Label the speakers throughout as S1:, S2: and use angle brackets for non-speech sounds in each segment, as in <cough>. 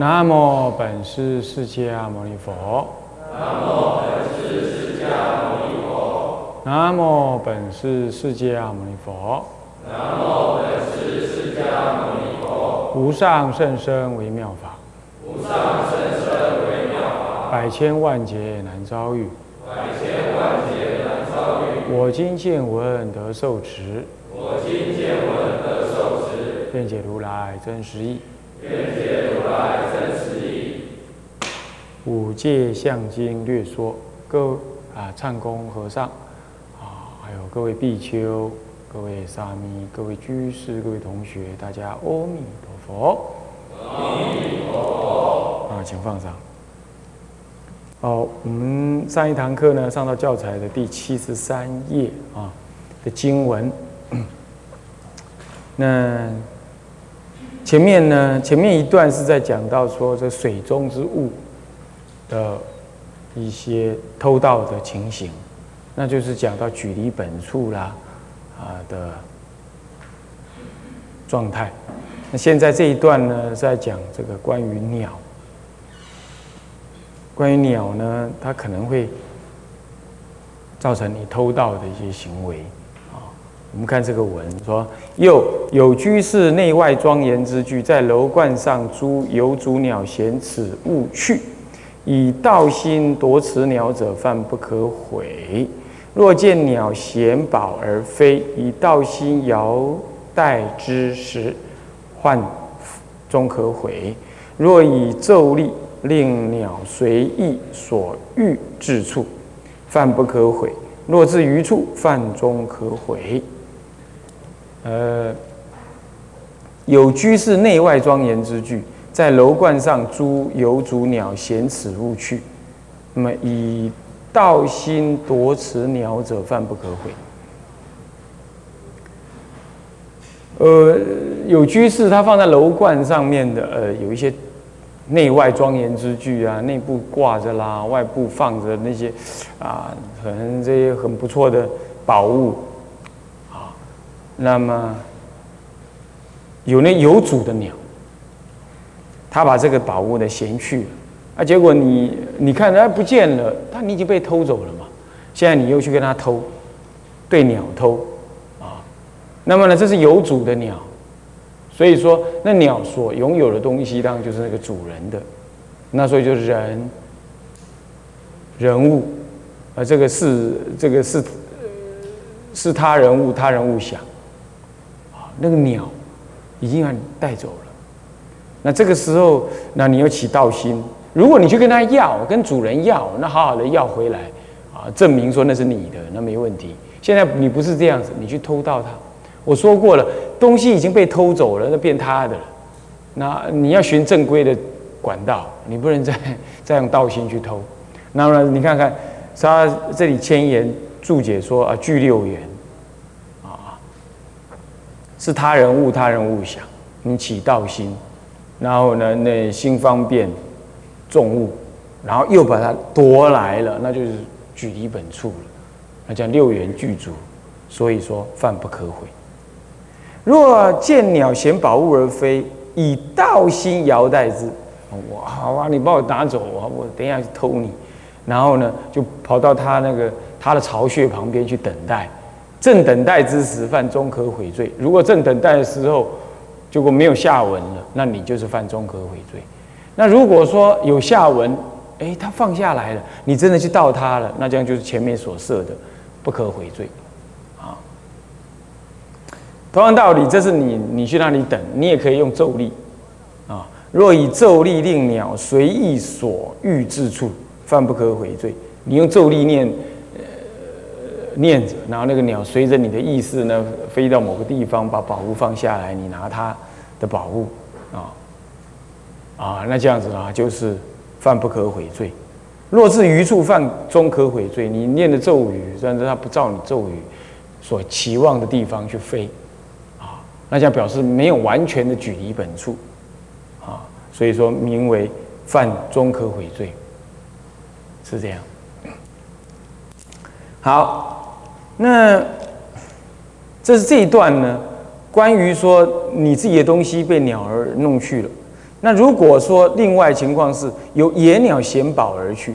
S1: 南无本师释迦牟尼佛。
S2: 南无本师释迦牟尼佛。
S1: 南无本师释迦牟尼佛。
S2: 南无本师释迦牟尼佛。
S1: 无上甚深微妙法。
S2: 无上甚深微妙法。
S1: 百千万劫难遭遇。
S2: 百千万劫难遭遇。
S1: 我今见闻得受持。
S2: 我今见闻得受持。
S1: 辩解如来真实义。
S2: 辩解
S1: 五戒相经略说，各啊唱功和尚啊，还有各位比丘、各位沙弥、各位居士、各位同学，大家阿弥陀佛。
S2: 阿弥陀佛。
S1: 啊，请放上。好，我们上一堂课呢，上到教材的第七十三页啊的经文。<coughs> 那前面呢，前面一段是在讲到说这水中之物的一些偷盗的情形，那就是讲到举离本处啦啊的状态。那现在这一段呢，在讲这个关于鸟。关于鸟呢，它可能会造成你偷盗的一些行为。我们看这个文说：又有居士内外庄严之具，在楼观上诸有主鸟衔此物去，以道心夺此鸟者，犯不可悔。若见鸟衔宝而飞，以道心摇带之时，患终可毁。若以咒力。令鸟随意所欲至处，犯不可毁；若至于处，犯终可毁。呃，有居士内外庄严之具，在楼观上诸有主鸟衔此物去，那么以道心夺此鸟者，犯不可悔。呃，有居士他放在楼观上面的，呃，有一些。内外庄严之具啊，内部挂着啦，外部放着那些，啊，可能这些很不错的宝物，那么有那有主的鸟，他把这个宝物呢衔去了，啊，结果你你看他不见了，他你已经被偷走了嘛，现在你又去跟他偷，对鸟偷，啊，那么呢，这是有主的鸟。所以说，那鸟所拥有的东西，当然就是那个主人的。那所以就是人、人物，啊，这个是这个是是他人物，他人物想，那个鸟已经让你带走了。那这个时候，那你要起道心。如果你去跟他要，跟主人要，那好好的要回来，啊，证明说那是你的，那没问题。现在你不是这样子，你去偷盗它。我说过了，东西已经被偷走了，那变他的了。那你要循正规的管道，你不能再 <laughs> 再用道心去偷。那么你看看，他这里千言注解说啊，具六缘，是他人物，他人物想，你起道心，然后呢，那心方便重物，然后又把它夺来了，那就是举离本处了。那叫六缘具足，所以说犯不可悔。若见鸟衔宝物而飞，以道心摇带之，我好啊，你把我拿走啊，我等一下去偷你，然后呢，就跑到他那个他的巢穴旁边去等待，正等待之时犯中可悔罪。如果正等待的时候，结果没有下文了，那你就是犯中可悔罪。那如果说有下文，哎，他放下来了，你真的去盗他了，那这样就是前面所设的不可悔罪。啊同样道理，这是你你去那里等，你也可以用咒力啊。若以咒力令鸟随意所欲之处，犯不可悔罪。你用咒力念，念着，然后那个鸟随着你的意思呢，飞到某个地方，把宝物放下来，你拿它的宝物啊啊，那这样子啊，就是犯不可悔罪。若至于处，犯终可悔罪。你念的咒语，但是它不照你咒语所期望的地方去飞。啊那将表示没有完全的举离本处，啊，所以说名为犯终可悔罪，是这样。好，那这是这一段呢，关于说你自己的东西被鸟儿弄去了，那如果说另外情况是有野鸟衔宝而去，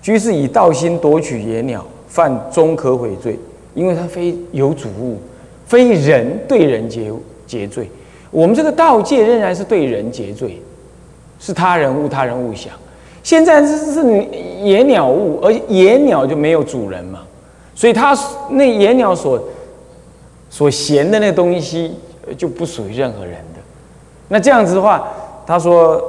S1: 居士以道心夺取野鸟，犯终可悔罪，因为他非有主物，非人对人结结罪。我们这个道界仍然是对人结罪，是他人物，他人物想。现在是是野鸟物，而野鸟就没有主人嘛，所以他那野鸟所所衔的那东西就不属于任何人的。那这样子的话。他说：“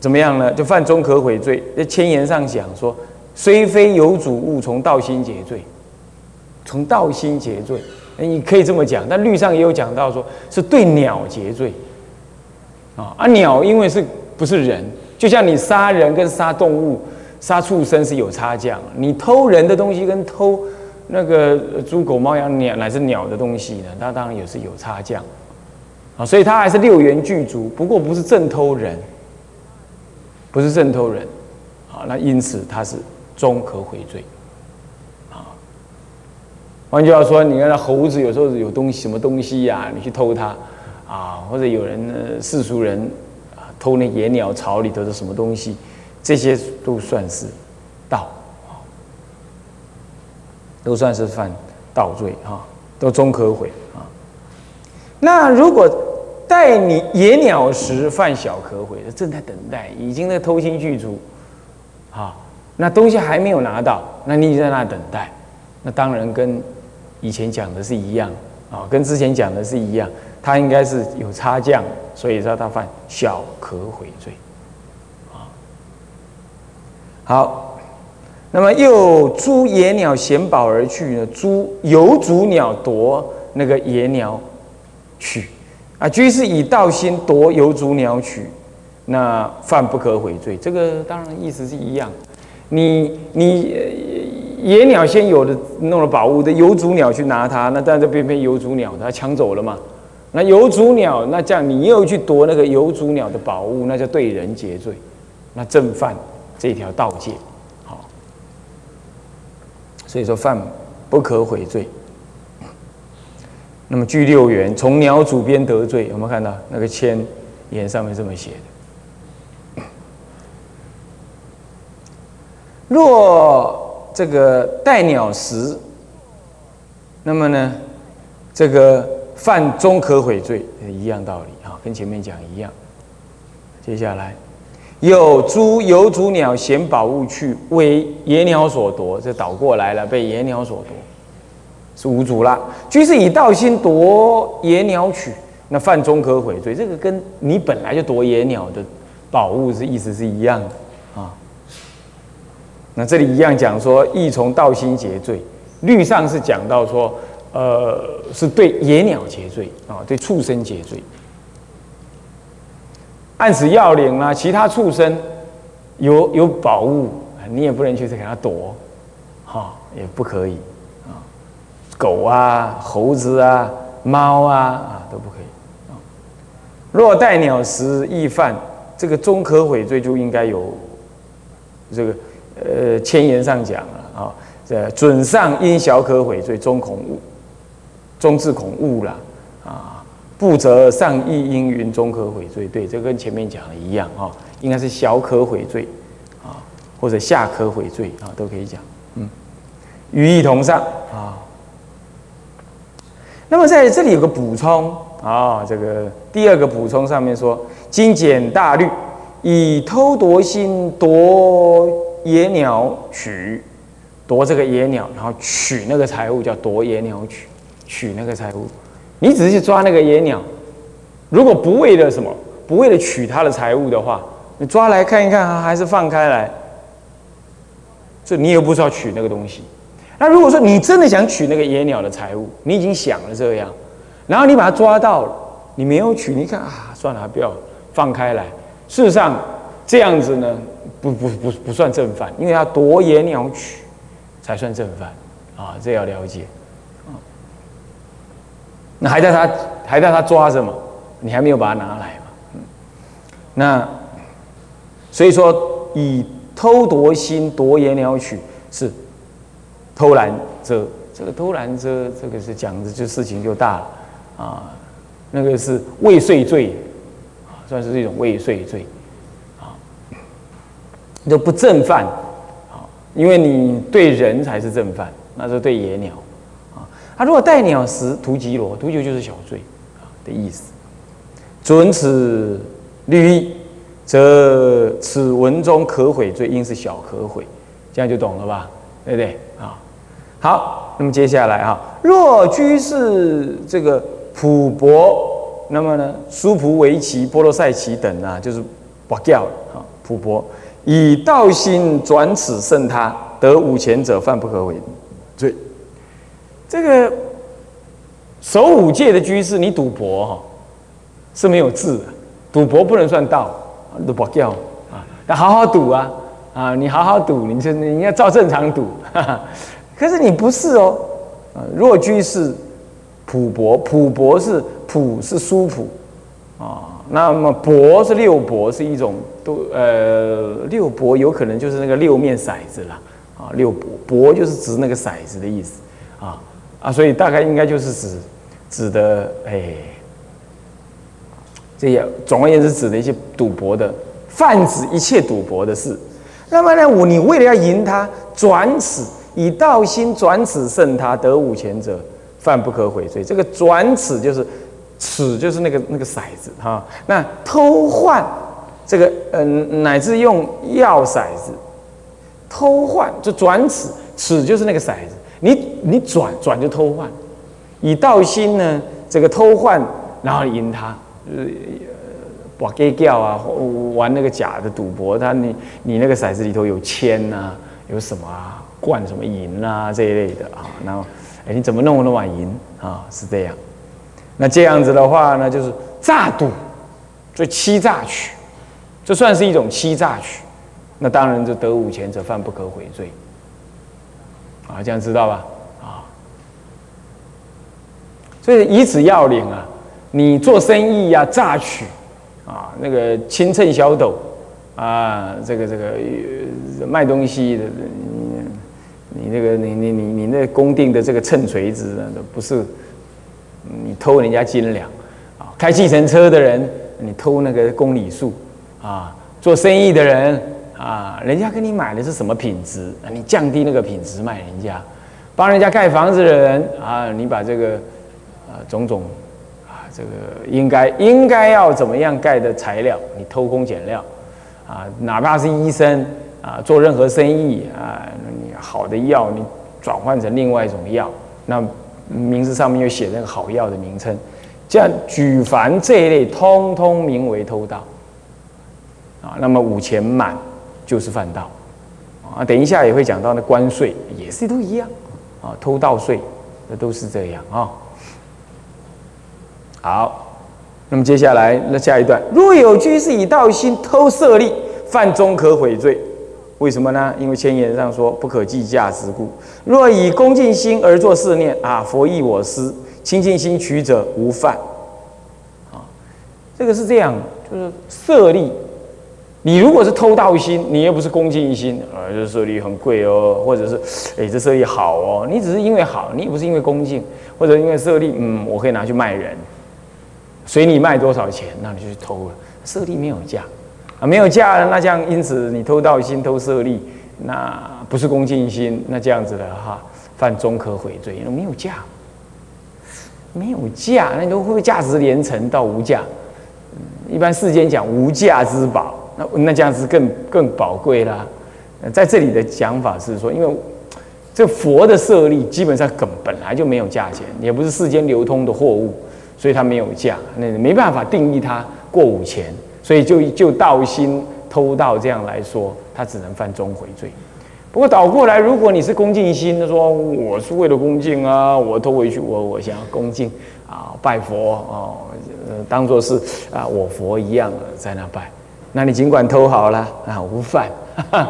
S1: 怎么样呢？就犯中可悔罪。那千言上讲说，虽非有主物，从道心结罪，从道心结罪。你可以这么讲。但律上也有讲到，说是对鸟结罪。啊，啊，鸟因为是不是人？就像你杀人跟杀动物、杀畜生是有差价。你偷人的东西跟偷那个猪狗猫羊鸟乃至鸟的东西呢，那当然也是有差价。”啊，所以他还是六元具足，不过不是正偷人，不是正偷人，啊，那因此他是终可悔罪，啊，换句话说，你看那猴子有时候有东西什么东西呀，你去偷它，啊，或者有人世俗人啊偷那野鸟巢里头的什么东西，这些都算是盗，都算是犯盗罪啊，都终可悔啊。那如果待你野鸟时犯小可悔，正在等待，已经在偷心具足，啊，那东西还没有拿到，那你在那等待，那当然跟以前讲的是一样啊，跟之前讲的是一样，他应该是有差价，所以说他犯小可悔罪，好，那么又诸野鸟衔宝而去呢，诸有主鸟夺那个野鸟去。啊，居士以道心夺有主鸟取，那犯不可悔罪。这个当然意思是一样。你你野鸟先有的弄了宝物的有主鸟去拿它，那当然就偏偏有主鸟它抢走了嘛。那有主鸟，那这样你又去夺那个有主鸟的宝物，那叫对人结罪，那正犯这条道戒。好，所以说犯不可悔罪。那么据六元，从鸟主边得罪，有没有看到那个签言上面这么写的？若这个带鸟食，那么呢，这个犯中可悔罪，一样道理啊，跟前面讲一样。接下来有猪有主鸟衔宝物去，为野鸟所夺，这倒过来了，被野鸟所夺。是无主了，居士以道心夺野鸟取，那犯中可悔罪。这个跟你本来就夺野鸟的宝物是意思是一样的啊。那这里一样讲说，亦从道心结罪。律上是讲到说，呃，是对野鸟结罪啊，对畜生结罪。按此要领啊，其他畜生有有宝物，你也不能去给他夺，哈，也不可以啊。狗啊，猴子啊，猫啊，啊都不可以。若带鸟食，亦犯这个中可悔罪，就应该有这个呃千言上讲了啊。这准上因小可悔罪，中恐误，中至恐误了。不则上亦因云中可悔罪，对，这跟前面讲的一样啊，应该是小可悔罪啊，或者下可悔罪啊，都可以讲。嗯，语义同上啊。那么在这里有个补充啊，这个第二个补充上面说，精简大律，以偷夺心夺野鸟取，夺这个野鸟，然后取那个财物，叫夺野鸟取，取那个财物。你只是去抓那个野鸟，如果不为了什么，不为了取他的财物的话，你抓来看一看啊，还是放开来，这你也不知道取那个东西。那如果说你真的想取那个野鸟的财物，你已经想了这样，然后你把它抓到了，你没有取，你看啊，算了，不要放开来。事实上，这样子呢，不不不不算正犯，因为要夺野鸟取才算正犯啊，这要了解。那还在他还在他抓着嘛，你还没有把它拿来嘛，嗯。那所以说，以偷夺心夺野鸟取是。偷懒遮，这个偷懒遮，这个是讲的就事情就大了啊。那个是未遂罪，算是一种未遂罪，啊，就不正犯，啊，因为你对人才是正犯，那是对野鸟，他如果带鸟食屠吉罗，屠吉就是小罪，啊的意思。准此律义，则此文中可悔罪应是小可悔，这样就懂了吧？对不对？啊，好，那么接下来啊，若居士这个普博。那么呢，苏普维奇、波罗塞奇等啊，就是不教啊，普博以道心转此胜他，得五前者犯不可悔。这个守五戒的居士，你赌博哈是没有字的，赌博不能算道，都不教啊。那好好赌啊啊，你好好赌，你这你要照正常赌。<laughs> 可是你不是哦啊，若居士普博，普博是。普是殊普啊，那么博是六博，是一种都呃六博有可能就是那个六面骰子了啊，六博博就是指那个骰子的意思啊啊，所以大概应该就是指指的哎，这些总而言之指的一些赌博的泛指一切赌博的事。那么呢，我你为了要赢他，转此以道心转此胜他得五钱者，犯不可悔罪。这个转此就是。此就是那个那个骰子哈，那偷换这个嗯，乃至用药骰子偷换就转此，此就是那个骰子，你你转转就偷换，以道心呢这个偷换，然后赢他，呃，把 gay 叫啊，玩那个假的赌博，他你你那个骰子里头有铅呐，有什么啊，灌什么银啊这一类的啊，然后哎你怎么弄那碗银啊？是这样。那这样子的话呢，就是诈赌，就欺诈取，这算是一种欺诈取。那当然就得五钱者犯不可悔罪。啊，这样知道吧？啊，所以以此要领啊，你做生意呀，榨取啊，那个轻秤小斗啊，这个这个卖东西的，你你那个你你你你那公定的这个秤锤子呢，不是。你偷人家斤两，啊，开计程车的人，你偷那个公里数，啊，做生意的人，啊，人家给你买的是什么品质，你降低那个品质卖人家，帮人家盖房子的人，啊，你把这个，啊，种种，啊，这个应该应该要怎么样盖的材料，你偷工减料，啊，哪怕是医生，啊，做任何生意，啊，你好的药你转换成另外一种药，那。名字上面又写那个好药的名称，这样举凡这一类，通通名为偷盗啊。那么五钱满就是犯盗啊。等一下也会讲到那关税也是都一样啊，偷盗税那都是这样啊。好，那么接下来那下一段，若有居士以道心偷舍利，犯中可悔罪。为什么呢？因为千言上说不可计价之故。若以恭敬心而作是念啊，佛意我思，清净心取者无犯。啊，这个是这样，就是舍利。你如果是偷盗心，你又不是恭敬心啊，这舍利很贵哦，或者是哎这舍利好哦，你只是因为好，你也不是因为恭敬，或者因为舍利，嗯，我可以拿去卖人，随你卖多少钱，那你就去偷了。舍利没有价。啊，没有价，那这样，因此你偷盗心、偷舍利，那不是恭敬心，那这样子的哈，犯中可悔罪，因为没有价，没有价，那你都会不会价值连城到无价？一般世间讲无价之宝，那那这样子更更宝贵啦。在这里的讲法是说，因为这佛的舍利基本上本本来就没有价钱，也不是世间流通的货物，所以它没有价，那没办法定义它过五钱。所以就就盗心偷盗这样来说，他只能犯中回罪。不过倒过来，如果你是恭敬心，他说我是为了恭敬啊，我偷回去，我我想要恭敬啊，拜佛哦，当做是啊我佛一样的在那拜，那你尽管偷好了啊，无犯。<laughs>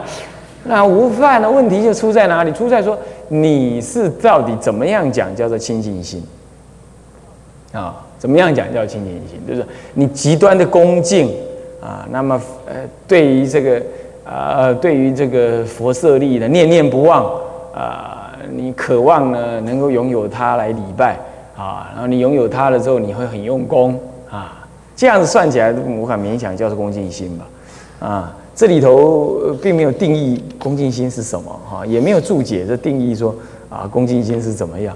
S1: 那无犯的问题就出在哪里？出在说你是到底怎么样讲叫做清净心啊？怎么样讲叫清净心？就是你极端的恭敬。啊，那么呃，对于这个呃，对于这个佛舍利的念念不忘啊，你渴望呢能够拥有它来礼拜啊，然后你拥有它了之后，你会很用功啊，这样子算起来，我敢勉强叫做恭敬心吧。啊，这里头并没有定义恭敬心是什么哈，也没有注解这定义说啊恭敬心是怎么样。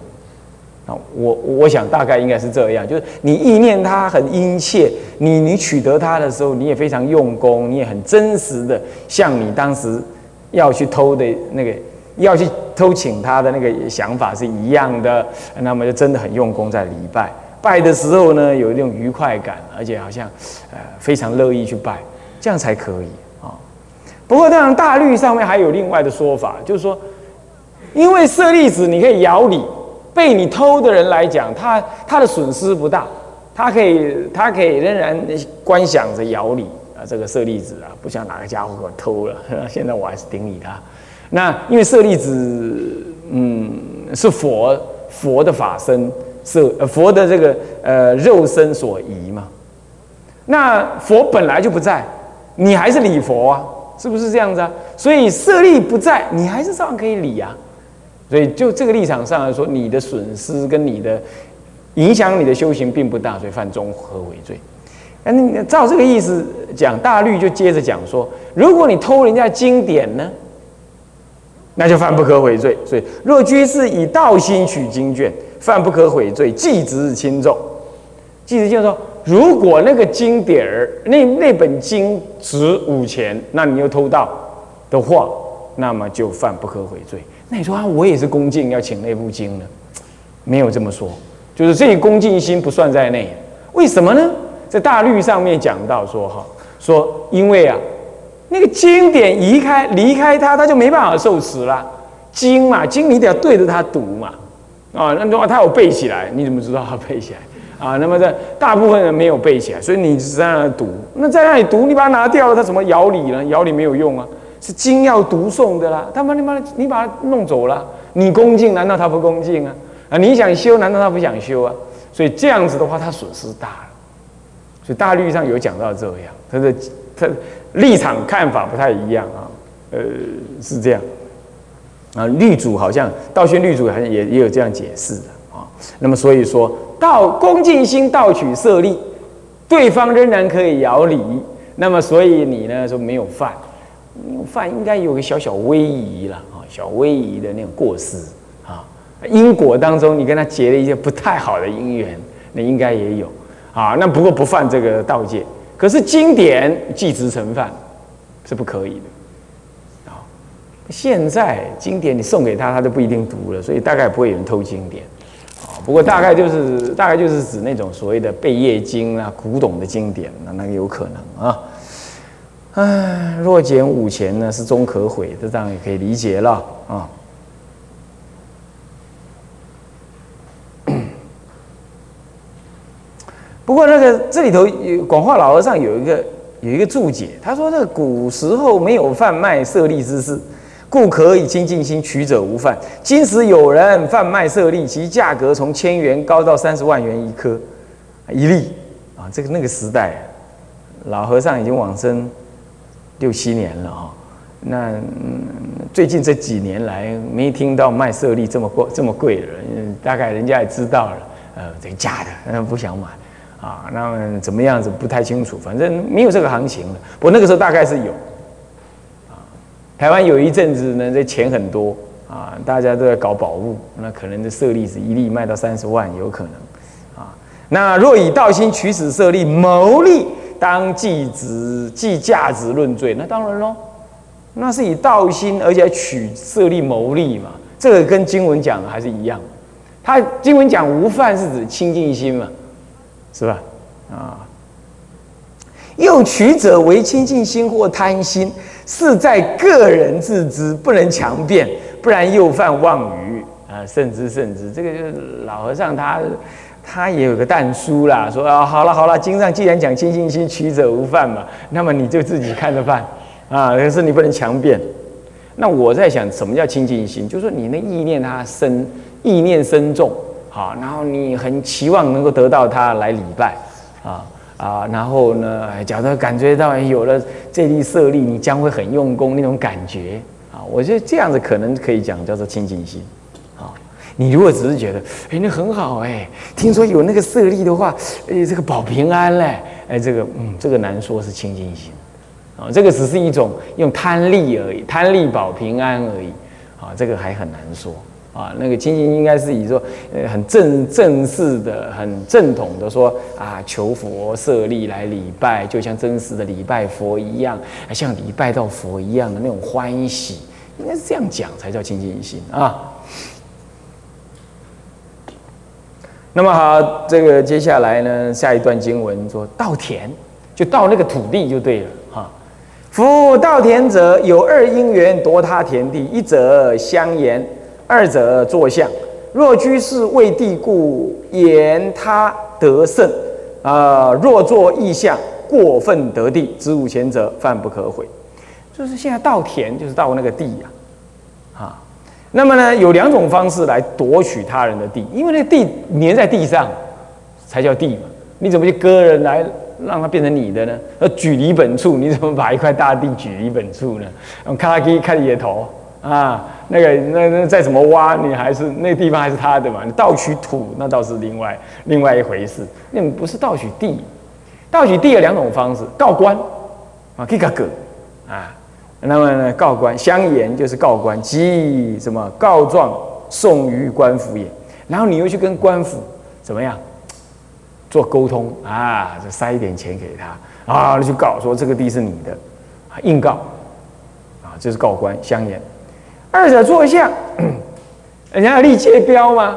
S1: 啊，我我想大概应该是这样，就是你意念他很殷切，你你取得他的时候，你也非常用功，你也很真实的，像你当时要去偷的那个，要去偷请他的那个想法是一样的，那么就真的很用功在礼拜，拜的时候呢，有一种愉快感，而且好像呃非常乐意去拜，这样才可以啊。不过当然大律上面还有另外的说法，就是说，因为舍利子你可以摇礼。被你偷的人来讲，他他的损失不大，他可以他可以仍然观想着摇你啊，这个舍利子啊，不像哪个家伙给我偷了，<laughs> 现在我还是顶你他。那因为舍利子，嗯，是佛佛的法身，舍佛的这个呃肉身所移嘛。那佛本来就不在，你还是礼佛啊，是不是这样子啊？所以舍利不在，你还是照样可以礼啊。所以，就这个立场上来说，你的损失跟你的影响，你的修行并不大，所以犯综合违罪。那照这个意思讲，大律就接着讲说，如果你偷人家经典呢，那就犯不可悔罪。所以，若居士以道心取经卷，犯不可悔罪，即值轻重。即值就是说，如果那个经典儿那那本经值五钱，那你又偷盗的话，那么就犯不可悔罪。那你说啊，我也是恭敬要请那部经呢？没有这么说，就是这恭敬心不算在内。为什么呢？在大律上面讲到说哈，说因为啊，那个经典移开离开他，他就没办法受持了。经嘛，经你得要对着他读嘛，啊，那的话他有背起来，你怎么知道他背起来啊？那么在大部分人没有背起来，所以你只在那读。那在那里读，你把它拿掉了，他怎么咬理呢？咬理没有用啊。是经要读诵的啦，他把你把你把它弄走了，你恭敬难道他不恭敬啊？啊，你想修难道他不想修啊？所以这样子的话，他损失大了。所以大律上有讲到这样，他的他立场看法不太一样啊，呃，是这样啊。律主好像道宣律主好像也也有这样解释的啊。那么所以说道恭敬心盗取色利，对方仍然可以摇礼，那么所以你呢说没有犯。犯应该有个小小威仪了啊，小威仪的那种过失啊，因果当中你跟他结了一些不太好的因缘，那应该也有啊。那不过不犯这个道戒，可是经典即直成犯是不可以的。现在经典你送给他，他都不一定读了，所以大概不会有人偷经典啊。不过大概就是大概就是指那种所谓的背业经啊、古董的经典，那那个有可能啊。唉，若减五钱呢，是终可悔，这当然也可以理解了啊。<coughs> 不过那个这里头广化老和尚有一个有一个注解，他说：“这古时候没有贩卖舍利之事，故可以清净心取者无犯。今时有人贩卖舍利，其价格从千元高到三十万元一颗一粒啊！这个那个时代，老和尚已经往生。”六七年了哈，那最近这几年来没听到卖色粒这么贵这么贵的，大概人家也知道了，呃，这个假的，嗯，不想买啊，那么怎么样子不太清楚，反正没有这个行情了。不过那个时候大概是有，台湾有一阵子呢，这钱很多啊，大家都在搞宝物，那可能这色粒子一粒卖到三十万，有可能啊。那若以道心取此色粒牟利。当计值计价值论罪，那当然喽，那是以道心，而且取设立谋利嘛。这个跟经文讲的还是一样。他经文讲无犯是指清净心嘛，是吧？啊，又取者为清净心或贪心，是在个人自知，不能强辩，不然又犯妄语啊，甚至甚至，这个就是老和尚他。他也有个淡书啦，说啊，好了好了，经上既然讲清净心取者无犯嘛，那么你就自己看着办啊。可是你不能强辩。那我在想，什么叫清净心？就是说你那意念它深，意念深重，好，然后你很期望能够得到它来礼拜啊啊，然后呢，假如感觉到有了这粒舍利，你将会很用功那种感觉啊。我觉得这样子可能可以讲叫做清净心啊。你如果只是觉得，哎，那很好哎，听说有那个舍利的话，哎，这个保平安嘞，哎，这个，嗯，这个难说是清净心，啊，这个只是一种用贪利而已，贪利保平安而已，啊，这个还很难说，啊，那个清净应该是以说，呃，很正正式的、很正统的说，啊，求佛舍利来礼拜，就像真实的礼拜佛一样，像礼拜到佛一样的那种欢喜，应该是这样讲才叫清净心啊。那么好，这个接下来呢，下一段经文说稻田，就到那个土地就对了哈。夫稻田者，有二因缘夺他田地，一则相言，二者作相。若居士为地故，言他得胜；啊，若作意相，过分得地，知无前者，犯不可悔。就是现在稻田，就是到那个地呀，啊。那么呢，有两种方式来夺取他人的地，因为那地粘在地上，才叫地嘛。你怎么去割人来让它变成你的呢？而，举离本处，你怎么把一块大地举离本处呢？用卡拉基看野头啊，那个那那再怎么挖，你还是那地方还是他的嘛。你盗取土，那倒是另外另外一回事。那不是盗取地，盗取地有两种方式：告官啊，可以割啊。那么呢，告官相言就是告官，即什么告状送于官府也。然后你又去跟官府怎么样做沟通啊？就塞一点钱给他啊，去告说这个地是你的，啊硬告啊，这是告官相言。二者坐下，<coughs> 人家要立界标吗？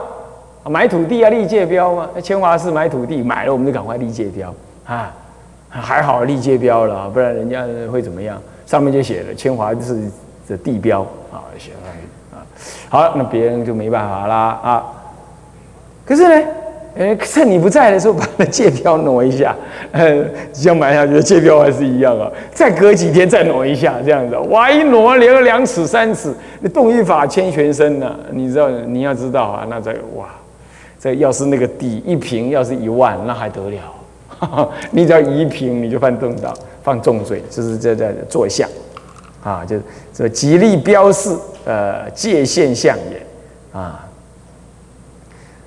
S1: 买土地要立界标吗？那千华寺买土地买了，我们就赶快立界标啊！还好立界标了，不然人家会怎么样？上面就写了千华是的地标啊，写上去啊。好，那别人就没办法啦啊。可是呢，呃，趁你不在的时候，把那界标挪一下，呃，这样买下去，界标还是一样啊。再隔几天再挪一下，这样子，哇，一挪连个两尺三尺，那动一法牵全身呢。你知道，你要知道啊，那这哇，这要是那个地一平，要是一万，那还得了？<laughs> 你只要一平，你就犯正道。放重罪，就是这在坐相，啊，就这吉利标示，呃，界限相也，啊，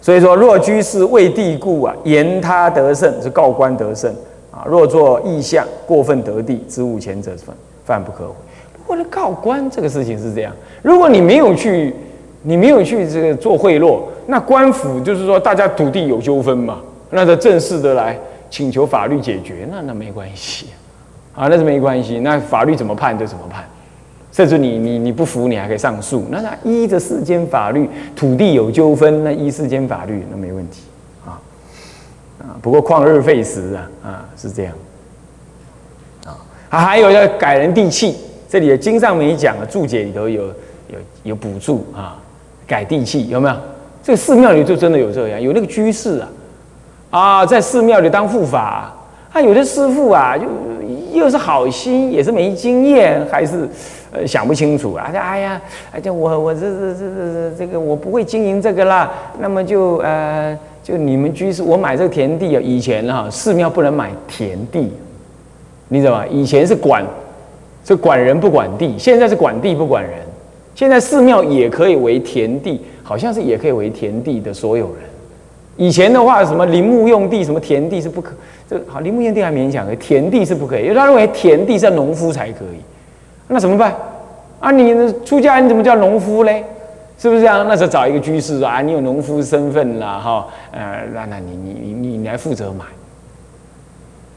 S1: 所以说，若居士为地故啊，言他得胜是告官得胜啊；若作意象，过分得地，知无前者犯，犯不可悔。不过呢告官这个事情是这样，如果你没有去，你没有去这个做贿赂，那官府就是说大家土地有纠纷嘛，那就正式的来请求法律解决，那那没关系。啊，那是没关系，那法律怎么判就怎么判，甚至你你你不服，你还可以上诉。那他依着世间法律，土地有纠纷，那依世间法律那没问题啊啊。不过旷日费时啊啊，是这样啊。还还有要改人地契，这里的经上没讲啊，注解里头有有有补助啊，改地契有没有？这个寺庙里就真的有这样，有那个居士啊啊，在寺庙里当护法。他有的师傅啊，就又是好心，也是没经验，还是呃想不清楚啊。哎呀，哎呀，我我这这这这这个我不会经营这个啦。那么就呃就你们居士，我买这个田地啊，以前哈寺庙不能买田地，你知道吗？以前是管是管人不管地，现在是管地不管人。现在寺庙也可以为田地，好像是也可以为田地的所有人。以前的话，什么林木用地，什么田地是不可。这好，林木用地还勉强可，田地是不可以，因为他认为田地是农夫才可以。那怎么办？啊，你出家你怎么叫农夫嘞？是不是这样？那时候找一个居士说啊，你有农夫身份啦，哈，呃，那那你你你你来负责买。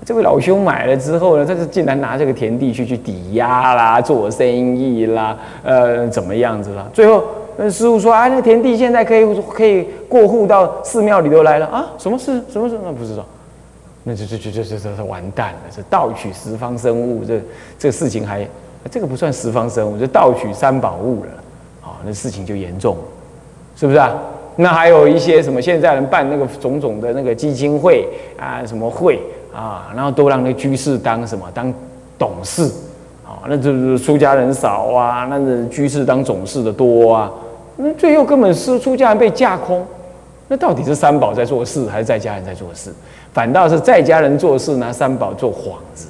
S1: 这位老兄买了之后呢，他就竟然拿这个田地去去抵押啦，做生意啦，呃，怎么样子了？最后那师傅说啊，那田地现在可以可以过户到寺庙里头来了啊？什么事？什么事？那不知道。那就就就就就就完蛋了！这盗取十方生物，这这事情还这个不算十方生物，就盗取三宝物了啊！那事情就严重，是不是啊？那还有一些什么现在人办那个种种的那个基金会啊，什么会啊，然后都让那居士当什么当董事？那就是出家人少啊，那是居士当总事的多啊。那最后根本是出家人被架空，那到底是三宝在做事，还是在家人在做事？反倒是在家人做事拿三宝做幌子，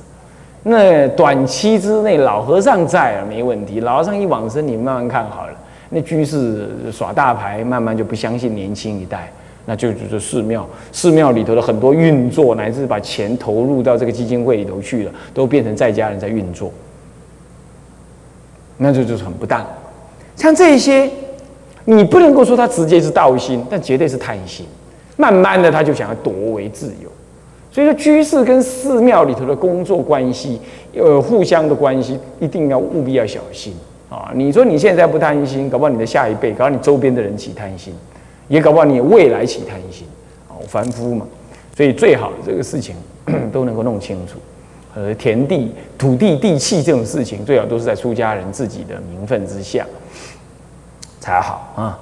S1: 那短期之内老和尚在啊没问题，老和尚一往生你慢慢看好了，那居士耍大牌，慢慢就不相信年轻一代，那就就是寺庙，寺庙里头的很多运作，乃至把钱投入到这个基金会里头去了，都变成在家人在运作，那就就是很不当。像这些，你不能够说他直接是道心，但绝对是贪心。慢慢的，他就想要夺为自由。所以说，居士跟寺庙里头的工作关系，呃，互相的关系，一定要务必要小心啊！你说你现在不贪心，搞不好你的下一辈，搞不好你周边的人起贪心，也搞不好你未来起贪心啊！凡夫嘛，所以最好这个事情都能够弄清楚。呃，田地、土地、地契这种事情，最好都是在出家人自己的名分之下才好啊。